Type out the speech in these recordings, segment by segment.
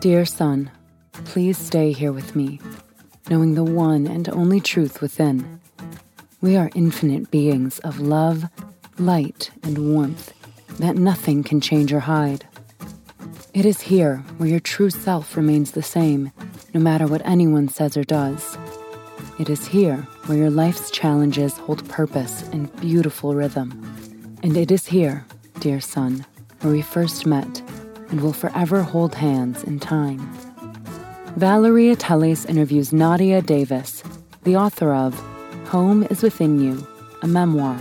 Dear son, please stay here with me knowing the one and only truth within. We are infinite beings of love, light, and warmth that nothing can change or hide. It is here where your true self remains the same, no matter what anyone says or does. It is here where your life's challenges hold purpose and beautiful rhythm. And it is here, dear son, where we first met and will forever hold hands in time. Valeria Teles interviews Nadia Davis, the author of Home is Within You, a memoir.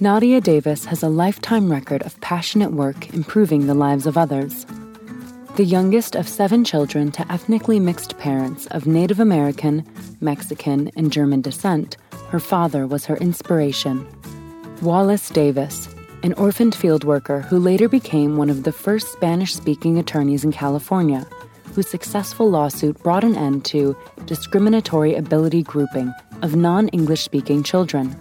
Nadia Davis has a lifetime record of passionate work improving the lives of others. The youngest of seven children to ethnically mixed parents of Native American, Mexican, and German descent, her father was her inspiration. Wallace Davis, an orphaned field worker who later became one of the first Spanish speaking attorneys in California, whose successful lawsuit brought an end to discriminatory ability grouping of non English speaking children.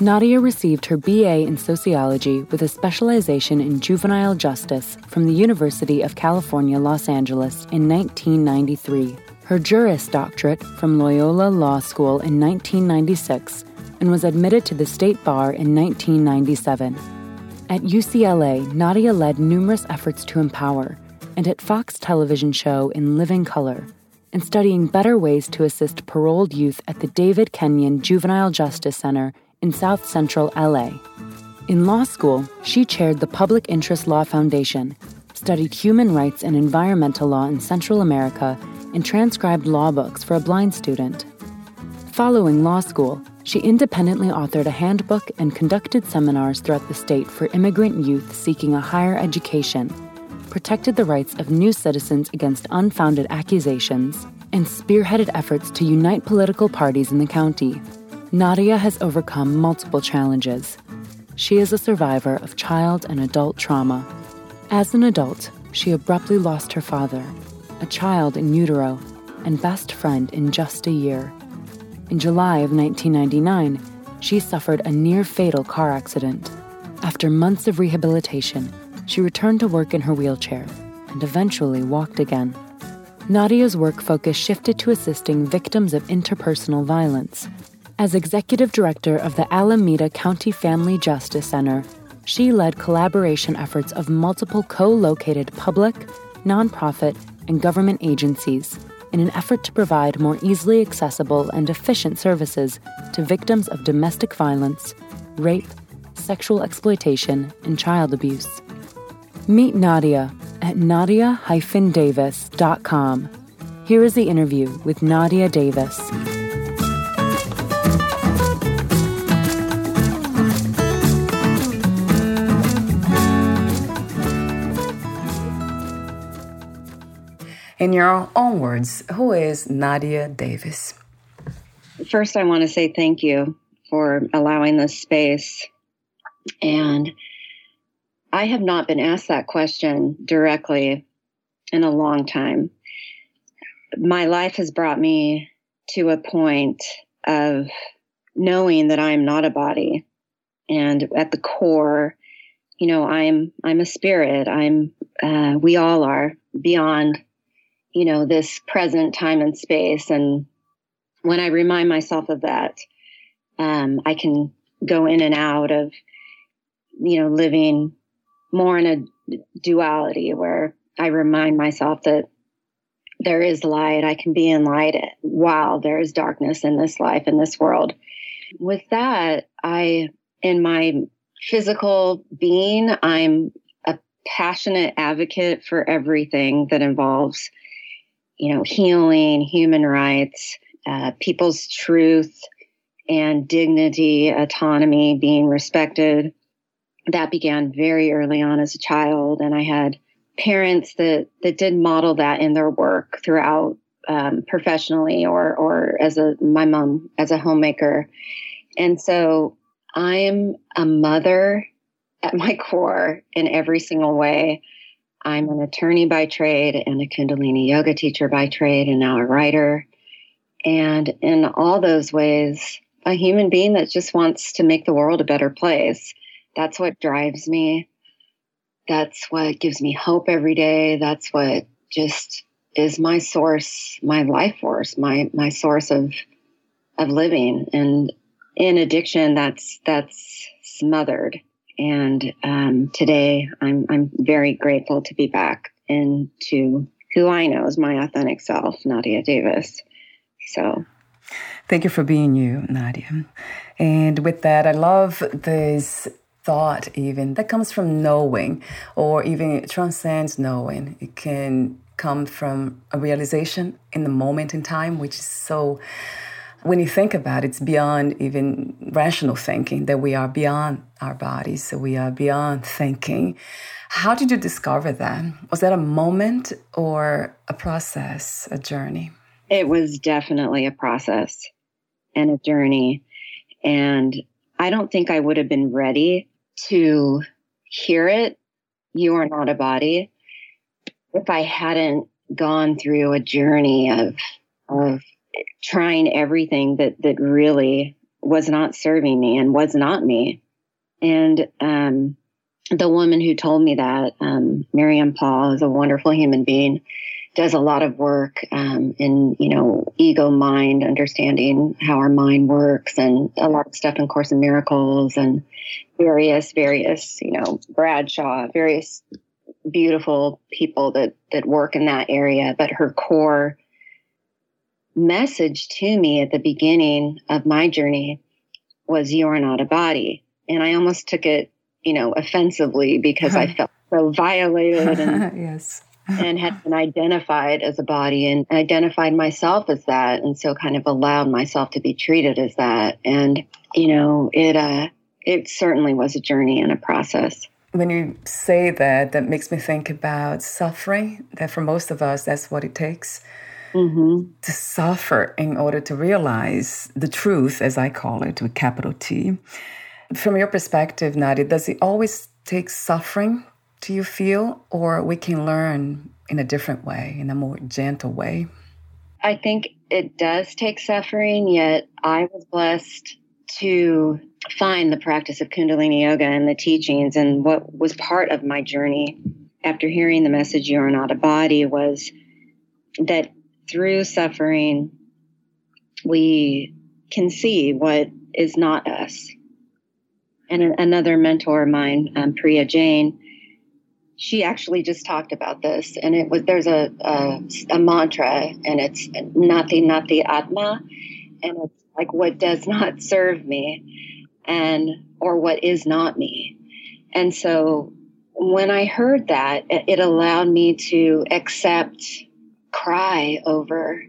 Nadia received her BA in sociology with a specialization in juvenile justice from the University of California, Los Angeles in 1993, her Juris Doctorate from Loyola Law School in 1996 and was admitted to the state bar in 1997. At UCLA, Nadia led numerous efforts to empower, and at Fox television show In Living Color, and studying better ways to assist paroled youth at the David Kenyon Juvenile Justice Center in South Central LA. In law school, she chaired the Public Interest Law Foundation, studied human rights and environmental law in Central America, and transcribed law books for a blind student. Following law school, she independently authored a handbook and conducted seminars throughout the state for immigrant youth seeking a higher education, protected the rights of new citizens against unfounded accusations, and spearheaded efforts to unite political parties in the county. Nadia has overcome multiple challenges. She is a survivor of child and adult trauma. As an adult, she abruptly lost her father, a child in utero, and best friend in just a year. In July of 1999, she suffered a near fatal car accident. After months of rehabilitation, she returned to work in her wheelchair and eventually walked again. Nadia's work focus shifted to assisting victims of interpersonal violence. As executive director of the Alameda County Family Justice Center, she led collaboration efforts of multiple co located public, nonprofit, and government agencies in an effort to provide more easily accessible and efficient services to victims of domestic violence, rape, sexual exploitation, and child abuse. Meet Nadia at nadia-davis.com. Here is the interview with Nadia Davis. In your own words, who is Nadia Davis? First, I want to say thank you for allowing this space. And I have not been asked that question directly in a long time. My life has brought me to a point of knowing that I'm not a body. And at the core, you know, I'm I'm a spirit. I'm uh, we all are beyond you know, this present time and space. And when I remind myself of that, um, I can go in and out of, you know, living more in a duality where I remind myself that there is light. I can be in light while there is darkness in this life, in this world. With that, I, in my physical being, I'm a passionate advocate for everything that involves, you know, healing, human rights, uh, people's truth and dignity, autonomy being respected. That began very early on as a child, and I had parents that that did model that in their work throughout um, professionally or or as a my mom as a homemaker and so i'm a mother at my core in every single way i'm an attorney by trade and a kundalini yoga teacher by trade and now a writer and in all those ways a human being that just wants to make the world a better place that's what drives me that's what gives me hope every day. That's what just is my source, my life force, my my source of of living. And in addiction, that's that's smothered. And um, today, I'm I'm very grateful to be back into who I know is my authentic self, Nadia Davis. So. Thank you for being you, Nadia. And with that, I love this thought even that comes from knowing or even transcends knowing it can come from a realization in the moment in time which is so when you think about it it's beyond even rational thinking that we are beyond our bodies so we are beyond thinking. How did you discover that? Was that a moment or a process a journey? It was definitely a process and a journey. And I don't think I would have been ready to hear it, you are not a body, if I hadn't gone through a journey of of trying everything that that really was not serving me and was not me. And um, the woman who told me that, um, Miriam Paul, is a wonderful human being does a lot of work um, in you know ego mind understanding how our mind works and a lot of stuff in course in miracles and various various you know bradshaw various beautiful people that that work in that area but her core message to me at the beginning of my journey was you're not a body. And i almost took it you know offensively because i felt so violated and yes. and had been identified as a body and identified myself as that and so kind of allowed myself to be treated as that. And you know it uh it certainly was a journey and a process. When you say that that makes me think about suffering that for most of us that's what it takes mm-hmm. to suffer in order to realize the truth as i call it with capital t from your perspective nadia does it always take suffering do you feel, or we can learn in a different way, in a more gentle way? I think it does take suffering, yet I was blessed to find the practice of Kundalini Yoga and the teachings. And what was part of my journey after hearing the message, You Are Not a Body, was that through suffering, we can see what is not us. And another mentor of mine, um, Priya Jane, she actually just talked about this and it was there's a a, a mantra and it's nati nati atma and it's like what does not serve me and or what is not me and so when i heard that it allowed me to accept cry over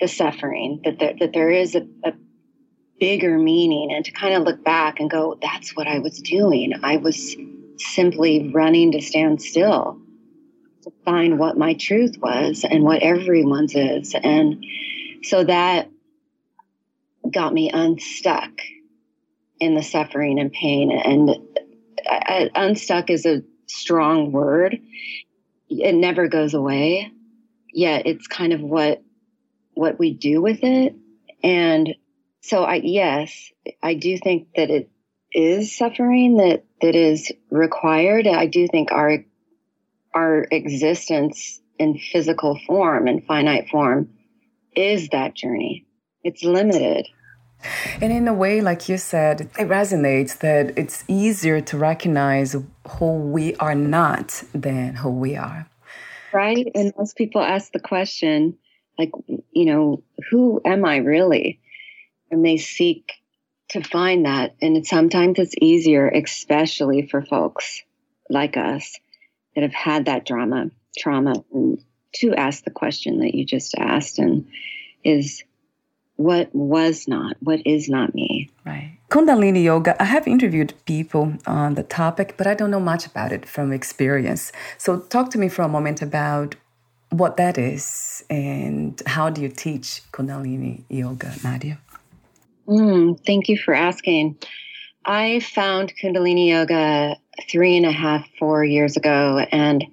the suffering that there, that there is a, a bigger meaning and to kind of look back and go that's what i was doing i was simply running to stand still to find what my truth was and what everyone's is. And so that got me unstuck in the suffering and pain. And I, unstuck is a strong word. It never goes away. Yet it's kind of what what we do with it. And so I yes, I do think that it is suffering that that is required. I do think our our existence in physical form and finite form is that journey. It's limited. And in a way, like you said, it resonates that it's easier to recognize who we are not than who we are. Right. And most people ask the question, like, you know, who am I really? And they seek to find that. And sometimes it's easier, especially for folks like us that have had that drama, trauma, to ask the question that you just asked and is what was not, what is not me. Right. Kundalini Yoga, I have interviewed people on the topic, but I don't know much about it from experience. So talk to me for a moment about what that is and how do you teach Kundalini Yoga, Nadia? Mm, thank you for asking. I found Kundalini Yoga three and a half, four years ago, and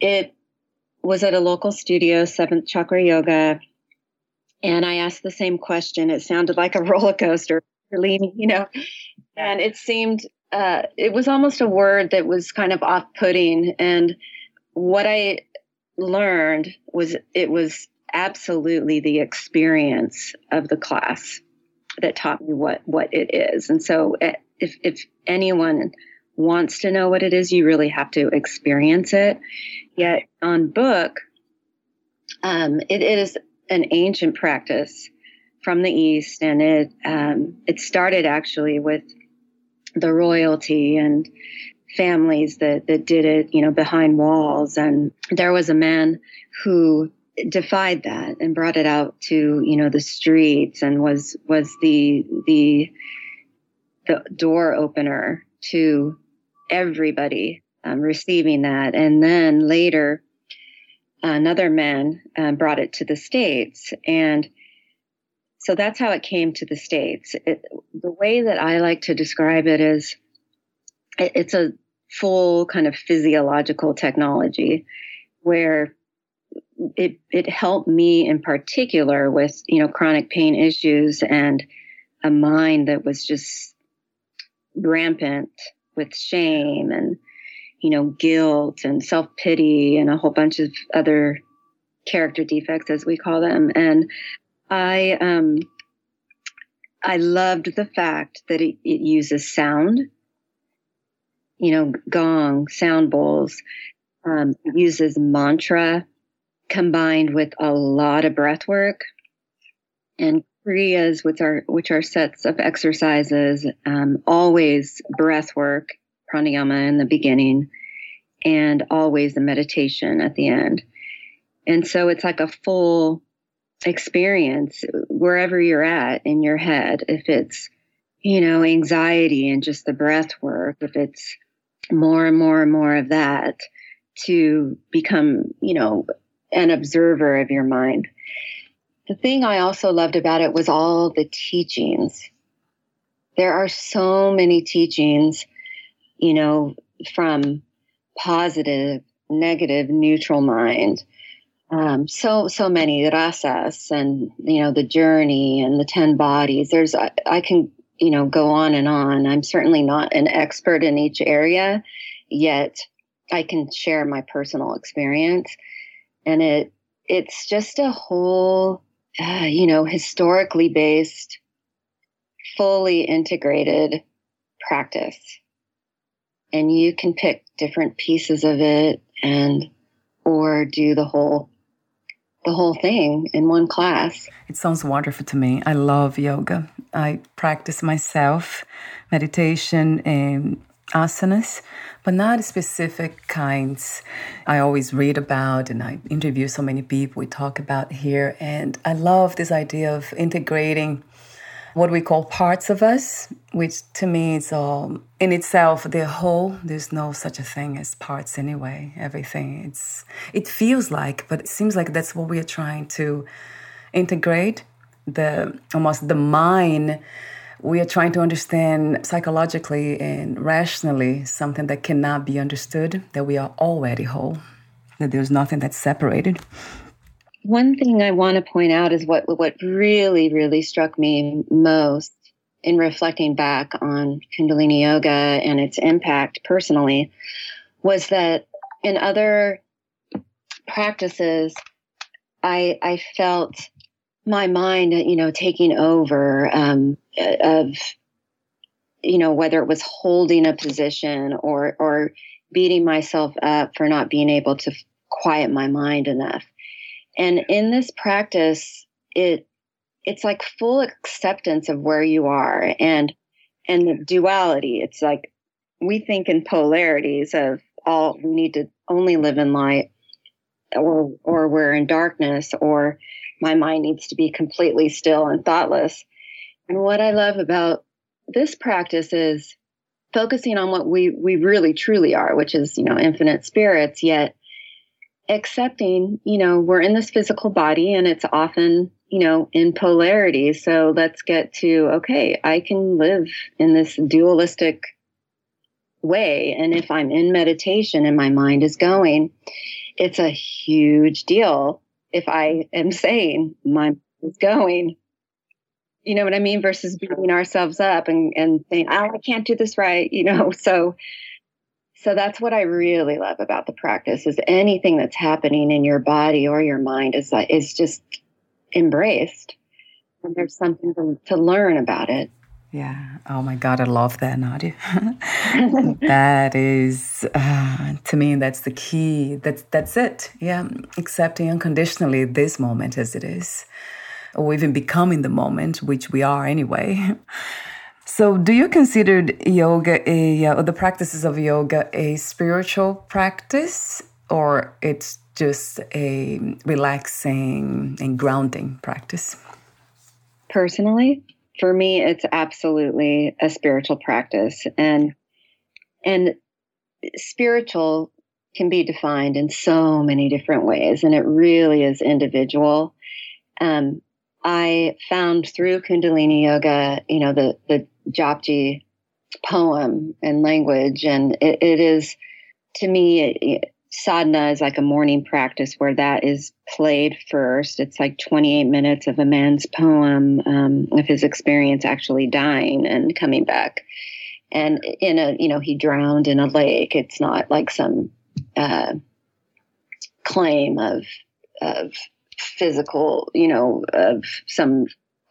it was at a local studio, Seventh Chakra Yoga, and I asked the same question. It sounded like a roller coaster, you know, and it seemed uh, it was almost a word that was kind of off-putting. And what I learned was it was absolutely the experience of the class that taught me what what it is. And so, eh, if if anyone wants to know what it is, you really have to experience it. Yet on book, um, it, it is an ancient practice from the East, and it um, it started actually with the royalty and families that that did it, you know, behind walls. And there was a man who defied that and brought it out to you know the streets and was was the the the door opener to everybody um, receiving that and then later another man um, brought it to the states. And so that's how it came to the states. It, the way that i like to describe it is it, it's a full kind of physiological technology where it it helped me in particular with you know chronic pain issues and a mind that was just rampant with shame and you know, guilt and self pity and a whole bunch of other character defects, as we call them. And I, um, I loved the fact that it, it uses sound, you know, gong, sound bowls, um, uses mantra combined with a lot of breath work and kriyas, which are which are sets of exercises, um, always breath work pranayama in the beginning and always a meditation at the end. And so it's like a full experience wherever you're at in your head. If it's, you know, anxiety and just the breath work, if it's more and more and more of that to become, you know, an observer of your mind. The thing I also loved about it was all the teachings. There are so many teachings you know, from positive, negative, neutral mind. Um, so so many rasas and you know the journey and the ten bodies. There's I, I can you know go on and on. I'm certainly not an expert in each area, yet I can share my personal experience, and it it's just a whole uh, you know historically based, fully integrated practice and you can pick different pieces of it and or do the whole the whole thing in one class. It sounds wonderful to me. I love yoga. I practice myself meditation and asanas, but not specific kinds. I always read about and I interview so many people we talk about here and I love this idea of integrating what we call parts of us, which to me is um, in itself the whole. There's no such a thing as parts anyway. Everything it's it feels like, but it seems like that's what we are trying to integrate. The almost the mind we are trying to understand psychologically and rationally something that cannot be understood. That we are already whole. That there's nothing that's separated one thing I want to point out is what what really really struck me most in reflecting back on Kundalini yoga and its impact personally was that in other practices I I felt my mind you know taking over um, of you know, whether it was holding a position or, or beating myself up for not being able to quiet my mind enough. And in this practice, it, it's like full acceptance of where you are and, and the duality. It's like we think in polarities of all we need to only live in light or or we're in darkness or my mind needs to be completely still and thoughtless. And what I love about this practice is focusing on what we we really truly are, which is, you know, infinite spirits, yet accepting, you know, we're in this physical body and it's often, you know, in polarity. So let's get to okay, I can live in this dualistic way and if I'm in meditation and my mind is going, it's a huge deal if I am saying my is going. You know what I mean? Versus beating ourselves up and, and saying, oh, I can't do this right, you know. So so that's what I really love about the practice is anything that's happening in your body or your mind is like is just embraced. And there's something to, to learn about it. Yeah. Oh my God, I love that, Nadia. that is, uh, to me, that's the key. That's that's it. Yeah, accepting unconditionally this moment as it is, or even becoming the moment, which we are anyway. So, do you consider yoga a, uh, the practices of yoga a spiritual practice, or it's just a relaxing and grounding practice? Personally, for me it's absolutely a spiritual practice and and spiritual can be defined in so many different ways and it really is individual um, i found through kundalini yoga you know the the japji poem and language and it, it is to me it, sadhana is like a morning practice where that is played first. It's like 28 minutes of a man's poem um, of his experience actually dying and coming back. And in a, you know, he drowned in a lake. It's not like some uh, claim of of physical, you know, of some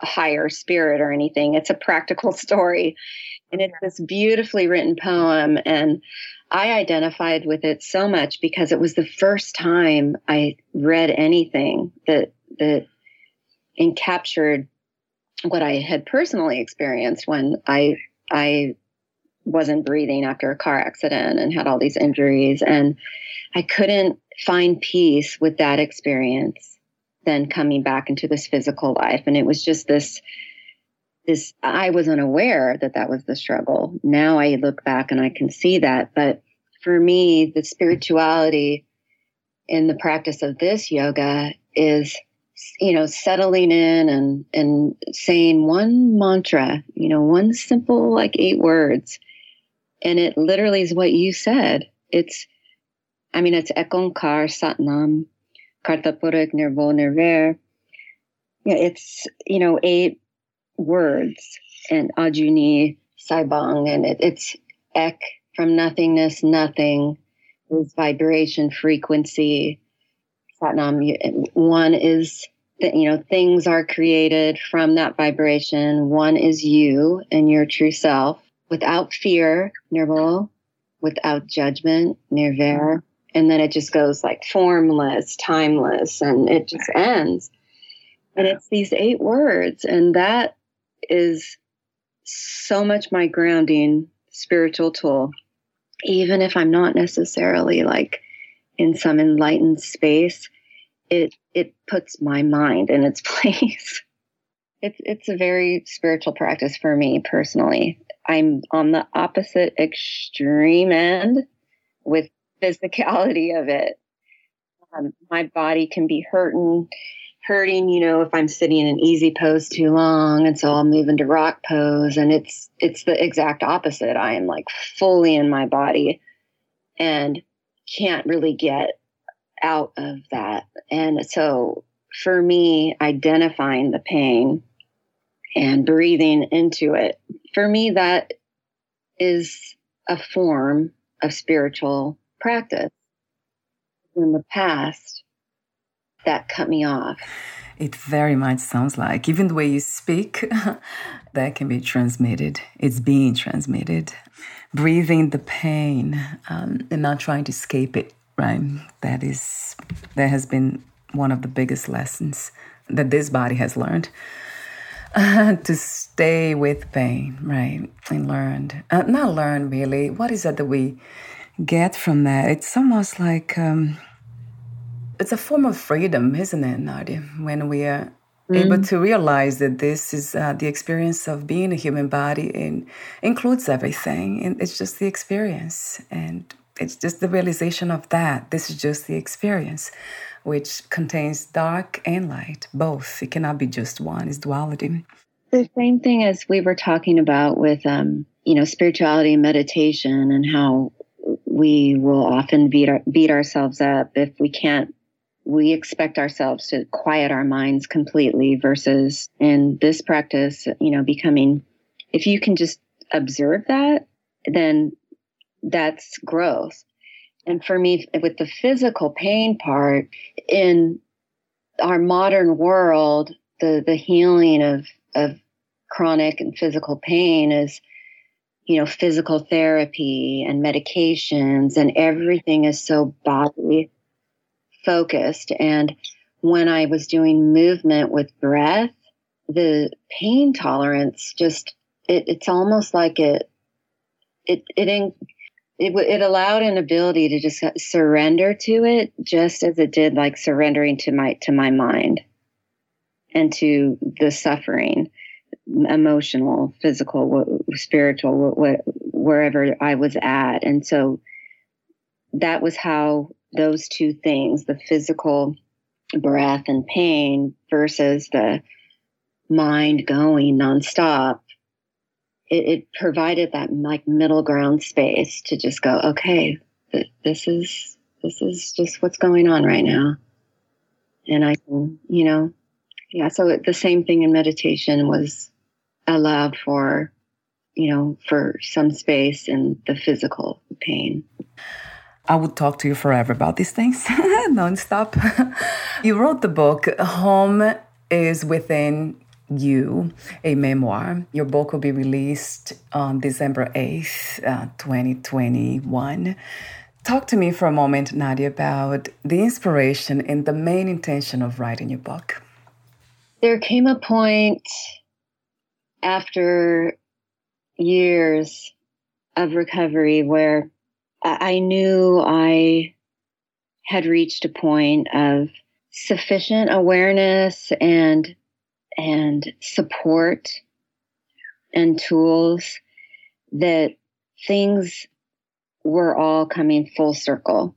higher spirit or anything. It's a practical story, and it's this beautifully written poem. And I identified with it so much because it was the first time I read anything that that encaptured what I had personally experienced when I I wasn't breathing after a car accident and had all these injuries and I couldn't find peace with that experience then coming back into this physical life. And it was just this this I wasn't aware that that was the struggle. Now I look back and I can see that, but for me, the spirituality in the practice of this yoga is you know settling in and and saying one mantra you know one simple like eight words. And it literally is what you said. It's i mean it's ekonkar satnam kartapurik nirvo nirver yeah it's you know eight words and ajuni saibang and it, it's ek from nothingness, nothing is vibration, frequency. Satnam, one is that, you know, things are created from that vibration. One is you and your true self without fear, nirval, without judgment, nirvair. And then it just goes like formless, timeless, and it just ends. And it's these eight words. And that is so much my grounding spiritual tool even if I'm not necessarily like in some enlightened space, it it puts my mind in its place. it's it's a very spiritual practice for me personally. I'm on the opposite extreme end with physicality of it. Um, my body can be hurting hurting, you know, if I'm sitting in an easy pose too long. And so I'll move into rock pose. And it's it's the exact opposite. I am like fully in my body and can't really get out of that. And so for me, identifying the pain and breathing into it, for me, that is a form of spiritual practice. In the past, that cut me off. It very much sounds like, even the way you speak, that can be transmitted. It's being transmitted. Breathing the pain um, and not trying to escape it, right? That is, that has been one of the biggest lessons that this body has learned. Uh, to stay with pain, right? And learned, uh, not learn really. What is it that we get from that? It's almost like, um, it's a form of freedom, isn't it, Nadia? When we are mm. able to realize that this is uh, the experience of being a human body and includes everything, and it's just the experience, and it's just the realization of that. This is just the experience, which contains dark and light, both. It cannot be just one. It's duality. The same thing as we were talking about with, um, you know, spirituality and meditation, and how we will often beat our, beat ourselves up if we can't we expect ourselves to quiet our minds completely versus in this practice, you know, becoming, if you can just observe that, then that's growth. And for me, with the physical pain part, in our modern world, the, the healing of, of chronic and physical pain is, you know, physical therapy and medications, and everything is so body focused. And when I was doing movement with breath, the pain tolerance just, it, it's almost like it, it, it, it, it allowed an ability to just surrender to it just as it did like surrendering to my, to my mind and to the suffering emotional, physical, spiritual, wherever I was at. And so that was how those two things, the physical breath and pain versus the mind going nonstop, it, it provided that like middle ground space to just go, okay, th- this is this is just what's going on right now, and I you know, yeah. So the same thing in meditation was allowed for, you know, for some space in the physical pain. I would talk to you forever about these things, nonstop. you wrote the book, Home is Within You, a memoir. Your book will be released on December 8th, uh, 2021. Talk to me for a moment, Nadia, about the inspiration and the main intention of writing your book. There came a point after years of recovery where I knew I had reached a point of sufficient awareness and and support and tools that things were all coming full circle.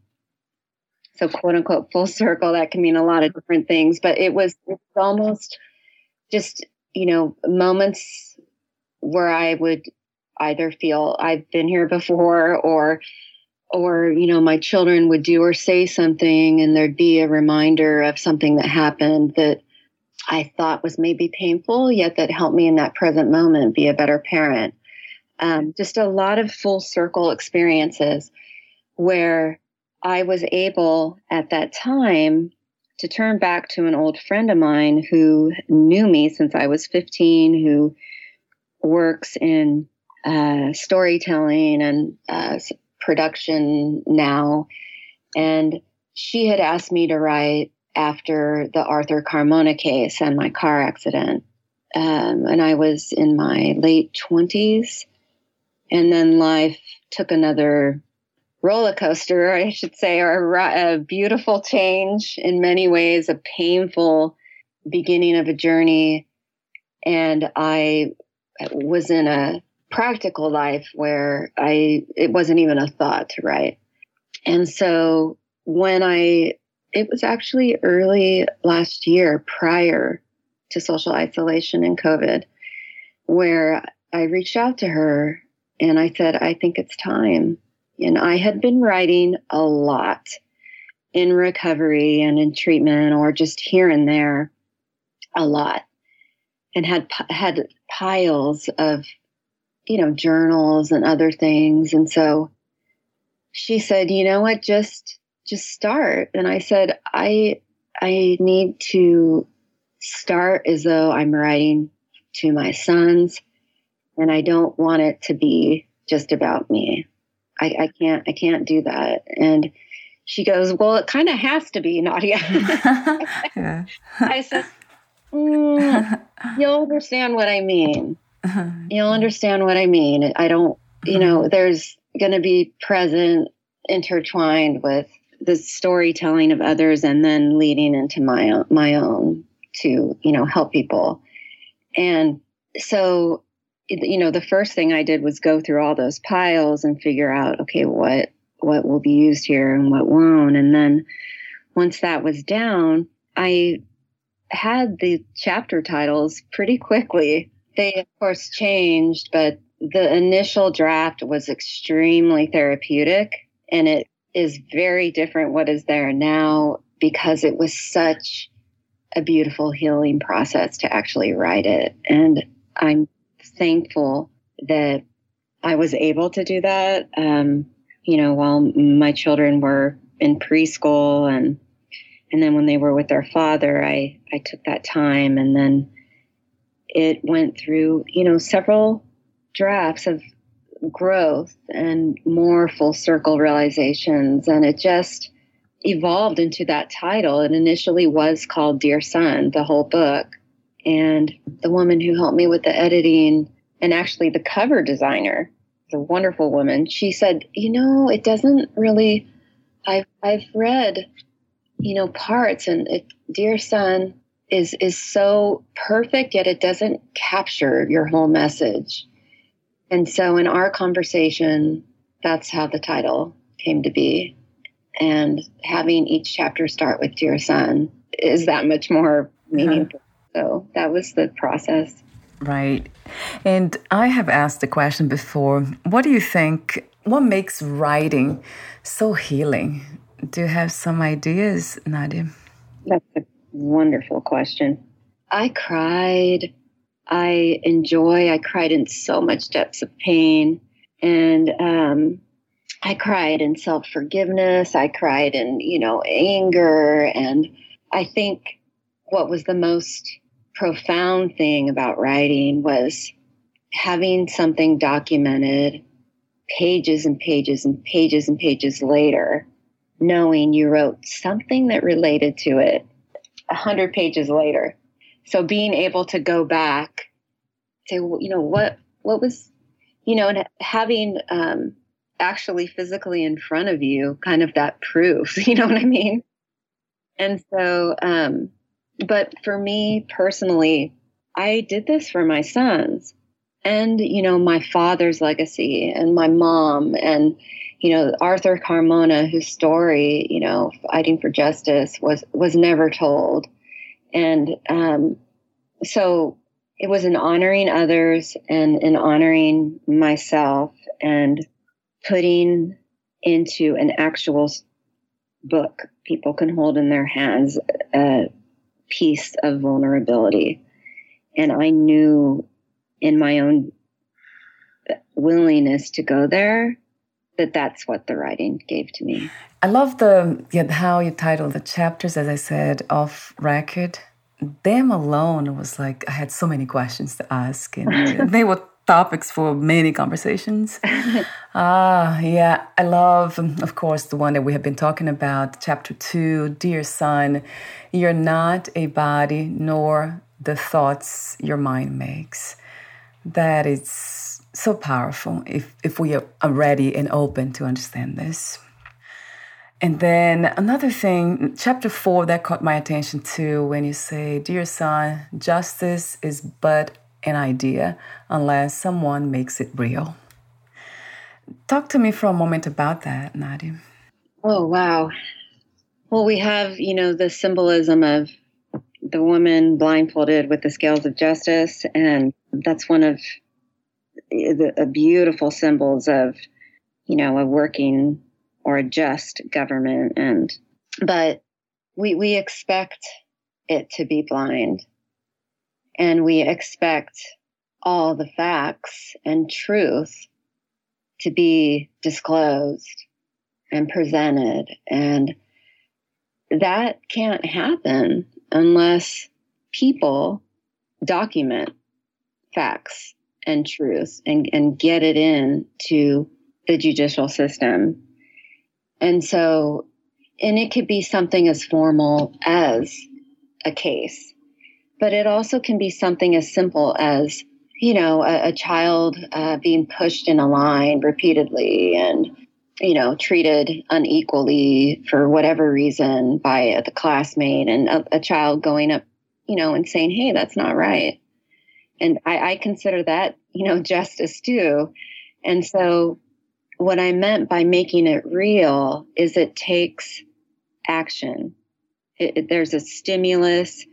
So quote unquote full circle, that can mean a lot of different things, but it was it's almost just, you know, moments where I would either feel I've been here before or or you know my children would do or say something and there'd be a reminder of something that happened that i thought was maybe painful yet that helped me in that present moment be a better parent. Um, just a lot of full circle experiences where i was able at that time to turn back to an old friend of mine who knew me since i was 15 who works in uh, storytelling and uh, production now. And she had asked me to write after the Arthur Carmona case and my car accident. Um, and I was in my late 20s. And then life took another roller coaster, I should say, or a, a beautiful change in many ways, a painful beginning of a journey. And I was in a practical life where I it wasn't even a thought to write. And so when I it was actually early last year prior to social isolation and COVID where I reached out to her and I said I think it's time. And I had been writing a lot in recovery and in treatment or just here and there a lot and had had piles of you know, journals and other things. And so she said, you know what, just just start. And I said, I I need to start as though I'm writing to my sons, and I don't want it to be just about me. I, I can't I can't do that. And she goes, Well, it kind of has to be, Nadia. yeah. I said, mm, You'll understand what I mean. Uh-huh. You'll understand what I mean. I don't, you know, uh-huh. there's going to be present, intertwined with the storytelling of others and then leading into my own, my own to, you know, help people. And so, you know, the first thing I did was go through all those piles and figure out, okay, what what will be used here and what won't. And then once that was down, I had the chapter titles pretty quickly. They, of course, changed, but the initial draft was extremely therapeutic and it is very different what is there now because it was such a beautiful healing process to actually write it. And I'm thankful that I was able to do that. Um, you know, while my children were in preschool and and then when they were with their father, I I took that time and then it went through, you know, several drafts of growth and more full circle realizations and it just evolved into that title. It initially was called Dear Son, the whole book. And the woman who helped me with the editing and actually the cover designer a wonderful woman. She said, "You know, it doesn't really. I've I've read, you know, parts, and it, dear son is is so perfect, yet it doesn't capture your whole message." And so, in our conversation, that's how the title came to be, and having each chapter start with "Dear Son" is that much more meaningful. Uh-huh. So that was the process. Right. And I have asked the question before what do you think? What makes writing so healing? Do you have some ideas, Nadia? That's a wonderful question. I cried. I enjoy. I cried in so much depths of pain. And um, I cried in self forgiveness. I cried in, you know, anger. And I think what was the most profound thing about writing was having something documented pages and pages and pages and pages later, knowing you wrote something that related to it a hundred pages later. So being able to go back, say, well, you know, what what was, you know, and having um, actually physically in front of you, kind of that proof. You know what I mean? And so, um, but for me personally, I did this for my sons and, you know, my father's legacy and my mom and, you know, Arthur Carmona, whose story, you know, fighting for justice was, was never told. And um, so it was an honoring others and an honoring myself and putting into an actual book people can hold in their hands a piece of vulnerability. And I knew in my own willingness to go there that that's what the writing gave to me. I love the yeah, how you title the chapters, as I said, off record. Them alone was like I had so many questions to ask, and they were topics for many conversations. ah, yeah, I love, of course, the one that we have been talking about, chapter two, Dear Son, you're not a body nor the thoughts your mind makes. That is so powerful if, if we are ready and open to understand this. And then another thing, chapter four, that caught my attention too, when you say, Dear son, justice is but an idea unless someone makes it real. Talk to me for a moment about that, Nadia. Oh, wow. Well, we have, you know, the symbolism of the woman blindfolded with the scales of justice, and that's one of the beautiful symbols of, you know, a working or a just government. And, but we, we expect it to be blind and we expect all the facts and truth to be disclosed and presented. And that can't happen unless people document facts and truth and, and get it in to the judicial system. And so, and it could be something as formal as a case, but it also can be something as simple as, you know, a, a child uh, being pushed in a line repeatedly and, you know, treated unequally for whatever reason by the classmate and a, a child going up, you know, and saying, hey, that's not right. And I, I consider that, you know, justice too. And so what I meant by making it real is it takes action. It, it, there's a stimulus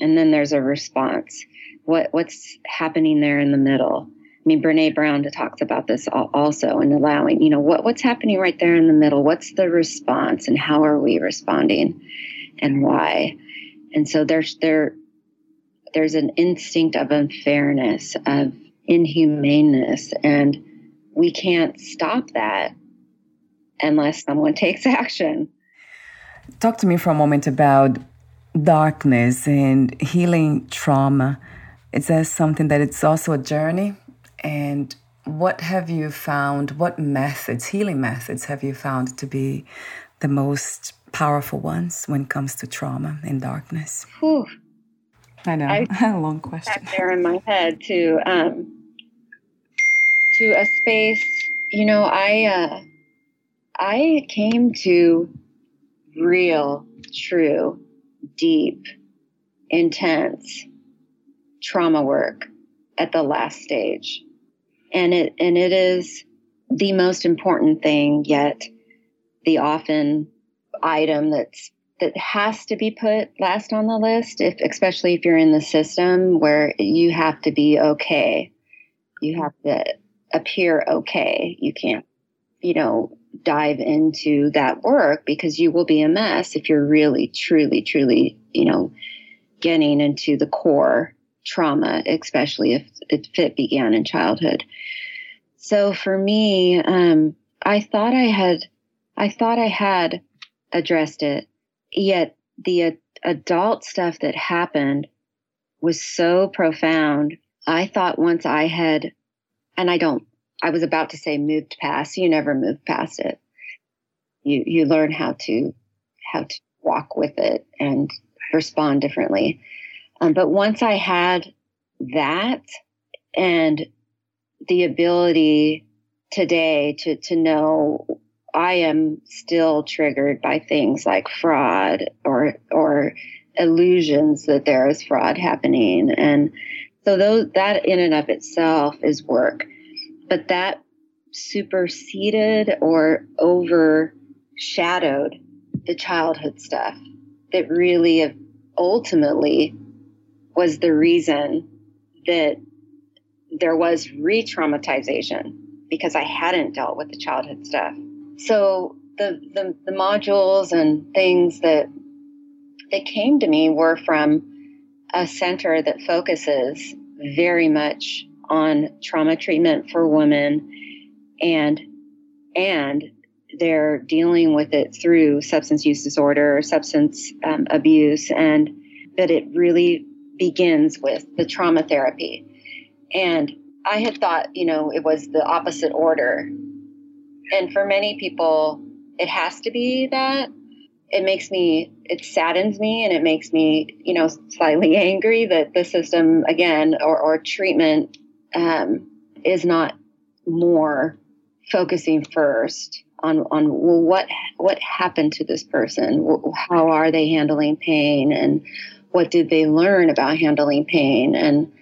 and then there's a response. What what's happening there in the middle? I mean, Brene Brown talks about this also and allowing, you know, what what's happening right there in the middle? What's the response and how are we responding and why? And so there's there there's an instinct of unfairness, of inhumaneness, and we can't stop that unless someone takes action. Talk to me for a moment about darkness and healing trauma. Is that something that it's also a journey? And what have you found? What methods, healing methods, have you found to be the most powerful ones when it comes to trauma and darkness? Whew. I know, I, a long question. Back there in my head to um, to a space. You know, I uh, I came to real, true, deep, intense trauma work at the last stage. And it and it is the most important thing yet the often item that's that has to be put last on the list if especially if you're in the system where you have to be okay you have to appear okay you can't you know dive into that work because you will be a mess if you're really, truly, truly, you know, getting into the core trauma, especially if, it began in childhood. So for me, um, I thought I had, I thought I had addressed it, yet the uh, adult stuff that happened was so profound. I thought once I had, and I don't I was about to say moved past. You never move past it. You you learn how to how to walk with it and respond differently. Um, but once I had that and the ability today to to know I am still triggered by things like fraud or or illusions that there is fraud happening and so those that in and of itself is work but that superseded or overshadowed the childhood stuff that really ultimately was the reason that there was re traumatization because I hadn't dealt with the childhood stuff. So the, the, the modules and things that that came to me were from a center that focuses very much on trauma treatment for women and and they're dealing with it through substance use disorder or substance um, abuse and that it really begins with the trauma therapy. And i had thought you know it was the opposite order and for many people it has to be that. It makes me it saddens me and it makes me you know slightly angry that the system again or, or treatment um, is not more focusing first on on well, what what happened to this person? How are they handling pain? And what did they learn about handling pain? And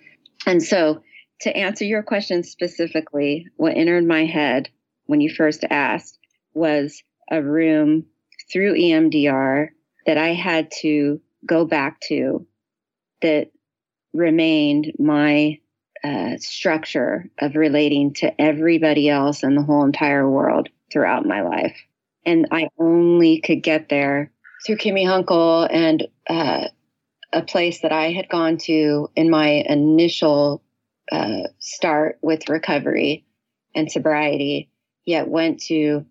and so to answer your question specifically what entered my head when you first asked was a room through EMDR that I had to go back to that remained my uh, structure of relating to everybody else in the whole entire world throughout my life. And I only could get there through Kimmy Hunkel and uh, a place that I had gone to in my initial uh, start with recovery and sobriety, yet went to,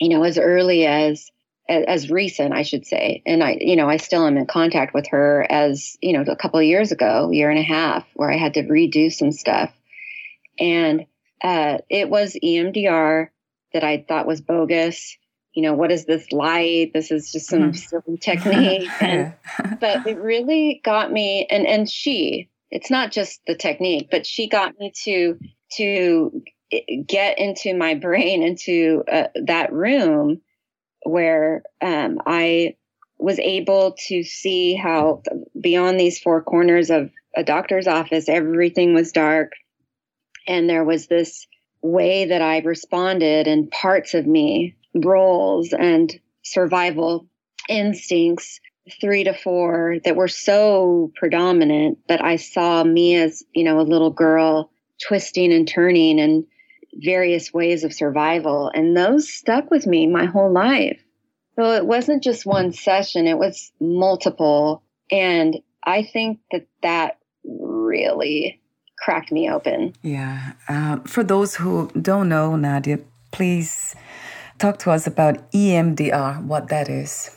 you know, as early as as recent, I should say. And I, you know, I still am in contact with her as, you know, a couple of years ago, year and a half, where I had to redo some stuff. And uh, it was EMDR that I thought was bogus. You know, what is this light? This is just some mm. silly technique. and, but it really got me, and and she, it's not just the technique, but she got me to to get into my brain, into uh, that room where um, I was able to see how beyond these four corners of a doctor's office, everything was dark. And there was this way that I responded, and parts of me, roles and survival instincts, three to four, that were so predominant. But I saw me as, you know, a little girl twisting and turning and various ways of survival. And those stuck with me my whole life. So it wasn't just one session, it was multiple. And I think that that really cracked me open. Yeah. Uh, for those who don't know, Nadia, please talk to us about EMDR, what that is.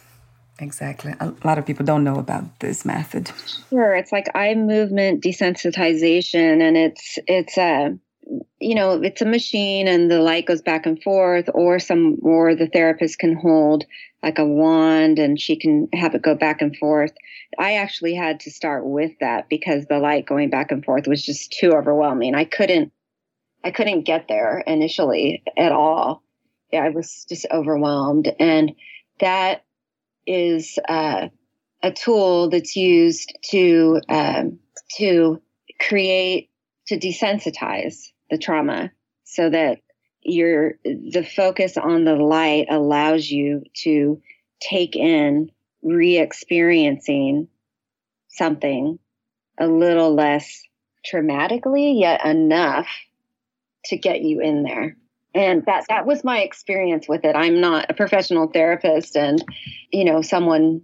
Exactly. A lot of people don't know about this method. Sure, it's like eye movement desensitization, and it's it's a you know it's a machine, and the light goes back and forth, or some or the therapist can hold like a wand, and she can have it go back and forth. I actually had to start with that because the light going back and forth was just too overwhelming. I couldn't I couldn't get there initially at all. Yeah, I was just overwhelmed, and that is uh, a tool that's used to um, to create to desensitize the trauma so that your the focus on the light allows you to take in re-experiencing something a little less traumatically yet enough to get you in there. And that that was my experience with it. I'm not a professional therapist and you know someone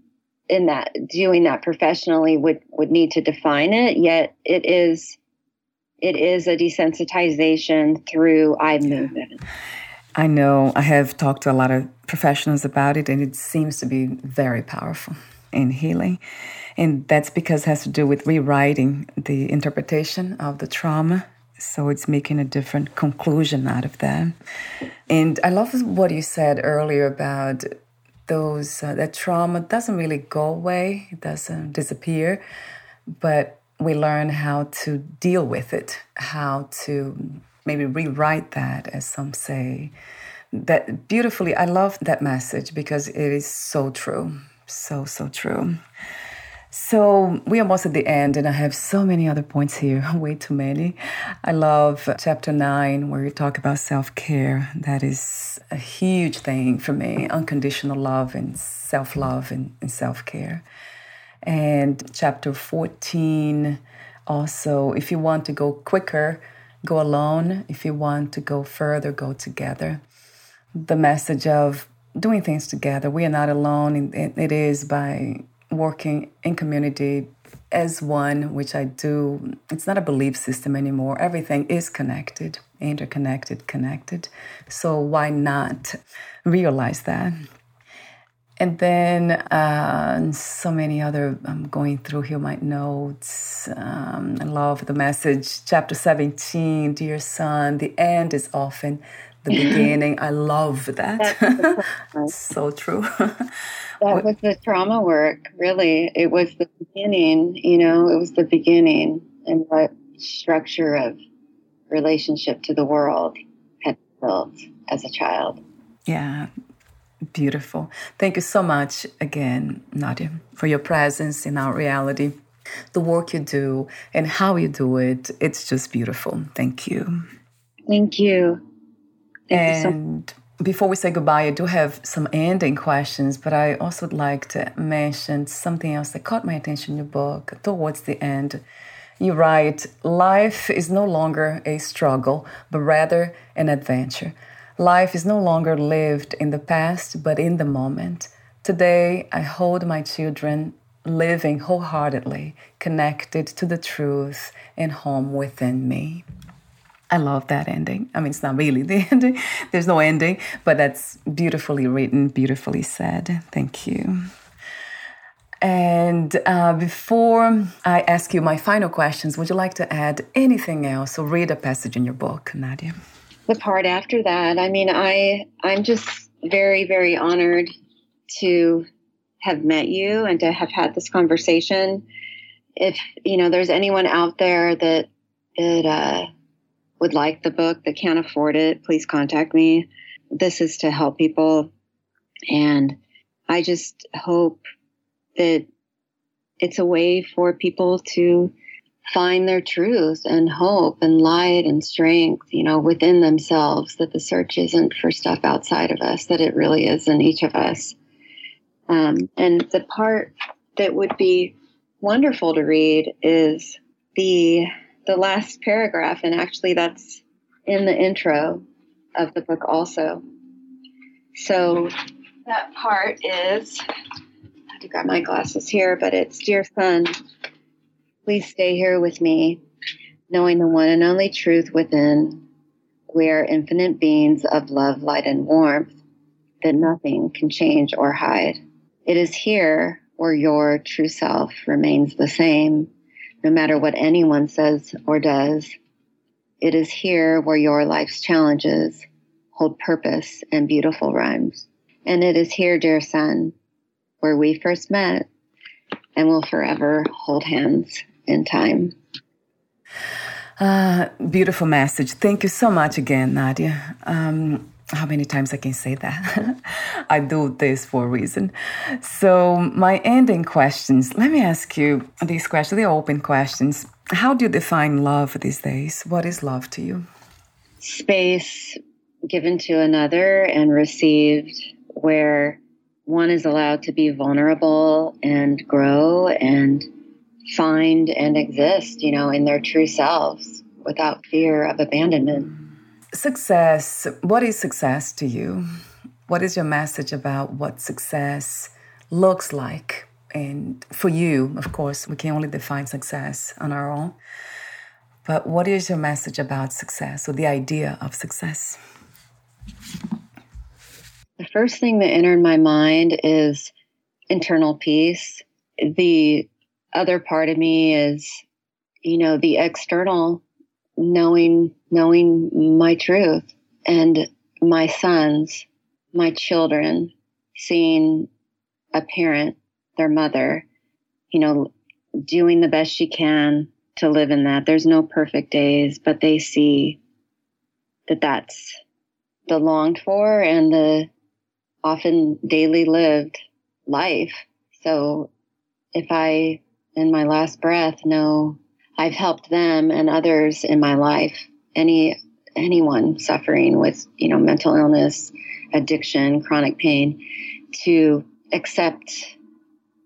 in that doing that professionally would would need to define it yet it is it is a desensitization through eye movement. I know. I have talked to a lot of professionals about it and it seems to be very powerful in healing. And that's because it has to do with rewriting the interpretation of the trauma. So it's making a different conclusion out of that. And I love what you said earlier about those uh, that trauma doesn't really go away, it doesn't disappear, but we learn how to deal with it, how to maybe rewrite that, as some say. That beautifully, I love that message because it is so true, so, so true. So we are almost at the end, and I have so many other points here, way too many. I love chapter nine, where you talk about self care. That is a huge thing for me unconditional love and self love and, and self care. And chapter 14, also, if you want to go quicker, go alone. If you want to go further, go together. The message of doing things together. We are not alone. It is by working in community as one, which I do, it's not a belief system anymore. Everything is connected, interconnected, connected. So why not realize that? And then uh, so many other, I'm going through here my notes. Um, I love the message, chapter 17, Dear son, the end is often the beginning. I love that. so true. that was the trauma work, really. It was the beginning, you know, it was the beginning and what structure of relationship to the world had built as a child. Yeah, beautiful. Thank you so much again, Nadia, for your presence in our reality. The work you do and how you do it, it's just beautiful. Thank you. Thank you. Thank and you so before we say goodbye, I do have some ending questions, but I also would like to mention something else that caught my attention in your book towards the end. You write, Life is no longer a struggle, but rather an adventure. Life is no longer lived in the past, but in the moment. Today, I hold my children living wholeheartedly, connected to the truth and home within me. I love that ending. I mean, it's not really the ending, there's no ending, but that's beautifully written, beautifully said. Thank you. And uh, before I ask you my final questions, would you like to add anything else or read a passage in your book, Nadia? The part after that, I mean, I I'm just very very honored to have met you and to have had this conversation. If you know, there's anyone out there that that uh, would like the book that can't afford it, please contact me. This is to help people, and I just hope that it's a way for people to find their truth and hope and light and strength, you know, within themselves, that the search isn't for stuff outside of us, that it really is in each of us. Um, and the part that would be wonderful to read is the the last paragraph, and actually that's in the intro of the book also. So that part is I have to grab my glasses here, but it's dear son, please stay here with me, knowing the one and only truth within. We are infinite beings of love, light, and warmth that nothing can change or hide. It is here where your true self remains the same, no matter what anyone says or does. It is here where your life's challenges hold purpose and beautiful rhymes. And it is here, dear son, where we first met and will forever hold hands in time. Uh, beautiful message. Thank you so much again, Nadia. Um, how many times I can say that? I do this for a reason. So, my ending questions let me ask you these questions, they're open questions. How do you define love these days? What is love to you? Space given to another and received where one is allowed to be vulnerable and grow and find and exist, you know, in their true selves without fear of abandonment. Success. What is success to you? What is your message about what success looks like? And for you, of course, we can only define success on our own. But what is your message about success or the idea of success? The first thing that entered my mind is internal peace. The other part of me is, you know, the external knowing knowing my truth and my sons, my children, seeing a parent, their mother, you know, doing the best she can to live in that. There's no perfect days, but they see that that's the longed for and the often daily lived life. So if I, in my last breath, know I've helped them and others in my life any anyone suffering with you know mental illness addiction chronic pain to accept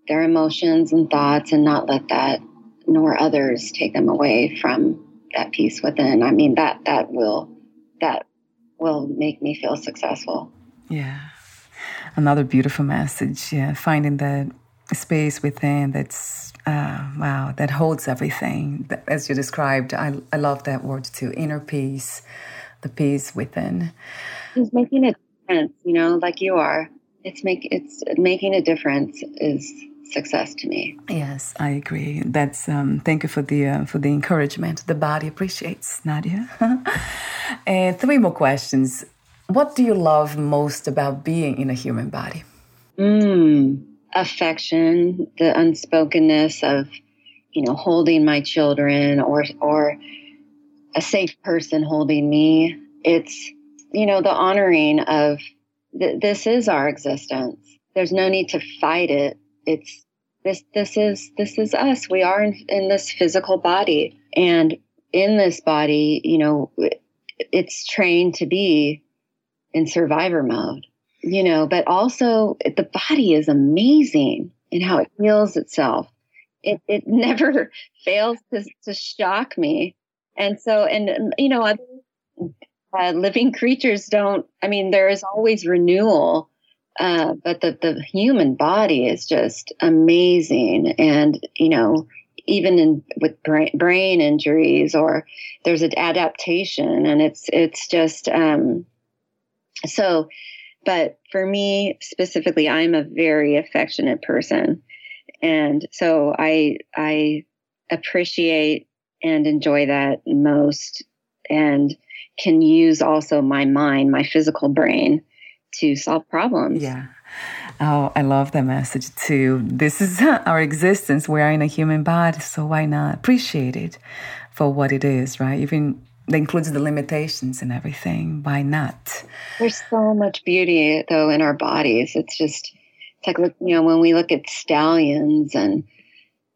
their emotions and thoughts and not let that nor others take them away from that peace within. I mean that that will that will make me feel successful. Yeah. Another beautiful message yeah finding that space within that's uh, wow that holds everything. As you described I, I love that word too inner peace the peace within. It's making a difference you know like you are. It's make it's making a difference is success to me. Yes i agree. That's um, thank you for the uh, for the encouragement. The body appreciates nadia. And three more questions. What do you love most about being in a human body? Mm affection, the unspokenness of, you know, holding my children or or a safe person holding me. It's, you know, the honoring of th- this is our existence. There's no need to fight it. It's this this is this is us. We are in, in this physical body and in this body, you know, it's trained to be in survivor mode you know, but also the body is amazing in how it heals itself. It, it never fails to, to shock me. And so, and, you know, uh, living creatures don't, I mean, there is always renewal, uh, but the, the human body is just amazing. And, you know, even in with brain, brain injuries or there's an adaptation and it's it's just um, so but for me specifically i'm a very affectionate person and so i i appreciate and enjoy that most and can use also my mind my physical brain to solve problems yeah Oh, I love that message too. This is our existence. We are in a human body, so why not appreciate it for what it is, right? Even that includes the limitations and everything. Why not? There's so much beauty though in our bodies. It's just it's like you know when we look at stallions and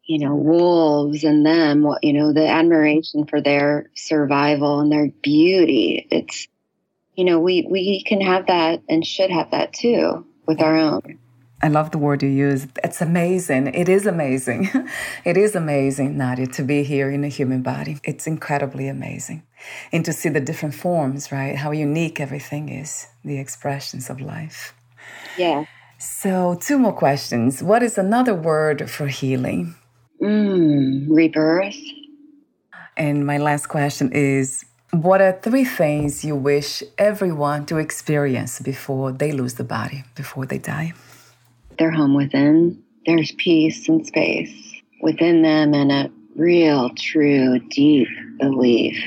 you know wolves and them, you know the admiration for their survival and their beauty. It's you know we we can have that and should have that too with our own. I love the word you use. It's amazing. It is amazing. it is amazing, Nadia, to be here in a human body. It's incredibly amazing. And to see the different forms, right? How unique everything is, the expressions of life. Yeah. So, two more questions. What is another word for healing? Mm, rebirth. And my last question is what are three things you wish everyone to experience before they lose the body, before they die? Their home within. There's peace and space within them and a real, true, deep belief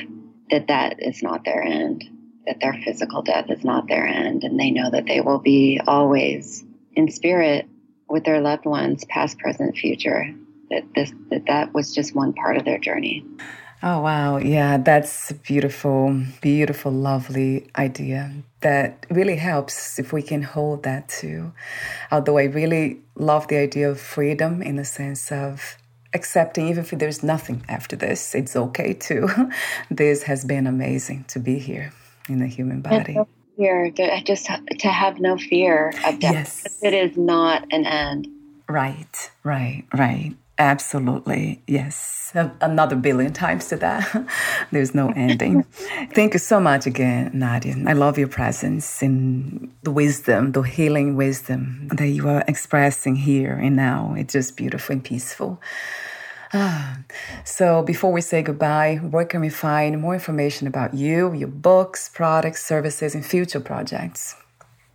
that that is not their end, that their physical death is not their end, and they know that they will be always in spirit with their loved ones, past, present, future. That this that that was just one part of their journey. Oh, wow. Yeah, that's beautiful, beautiful, lovely idea that really helps if we can hold that too. Although I really love the idea of freedom in the sense of accepting, even if there's nothing after this, it's okay too. this has been amazing to be here in the human body. Fear, just to have no fear of death. Yes. It is not an end. Right, right, right. Absolutely. Yes. Another billion times to that. There's no ending. Thank you so much again, Nadia. I love your presence and the wisdom, the healing wisdom that you are expressing here and now. It's just beautiful and peaceful. So, before we say goodbye, where can we find more information about you, your books, products, services, and future projects?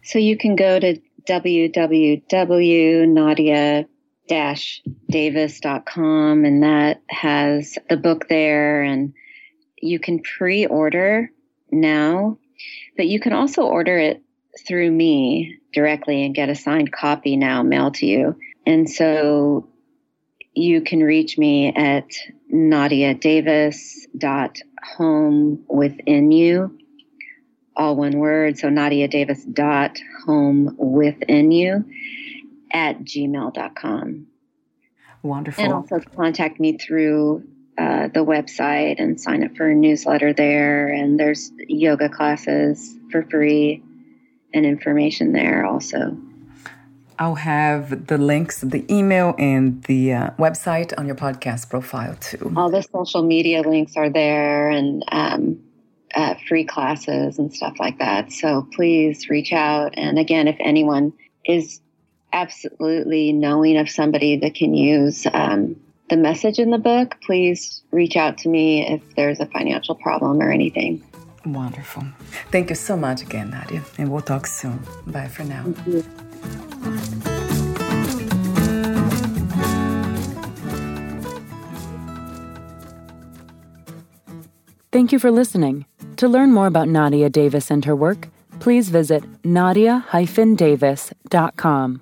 So, you can go to www.nadia davis.com and that has the book there and you can pre-order now but you can also order it through me directly and get a signed copy now mailed to you and so you can reach me at nadia davis dot home within you all one word so nadia davis dot home within you at gmail.com. Wonderful. And also contact me through uh, the website and sign up for a newsletter there. And there's yoga classes for free and information there also. I'll have the links, the email, and the uh, website on your podcast profile too. All the social media links are there and um, uh, free classes and stuff like that. So please reach out. And again, if anyone is absolutely knowing of somebody that can use um, the message in the book, please reach out to me if there's a financial problem or anything. Wonderful. Thank you so much again, Nadia, and we'll talk soon. Bye for now. Thank you for listening. To learn more about Nadia Davis and her work, please visit nadia-davis.com.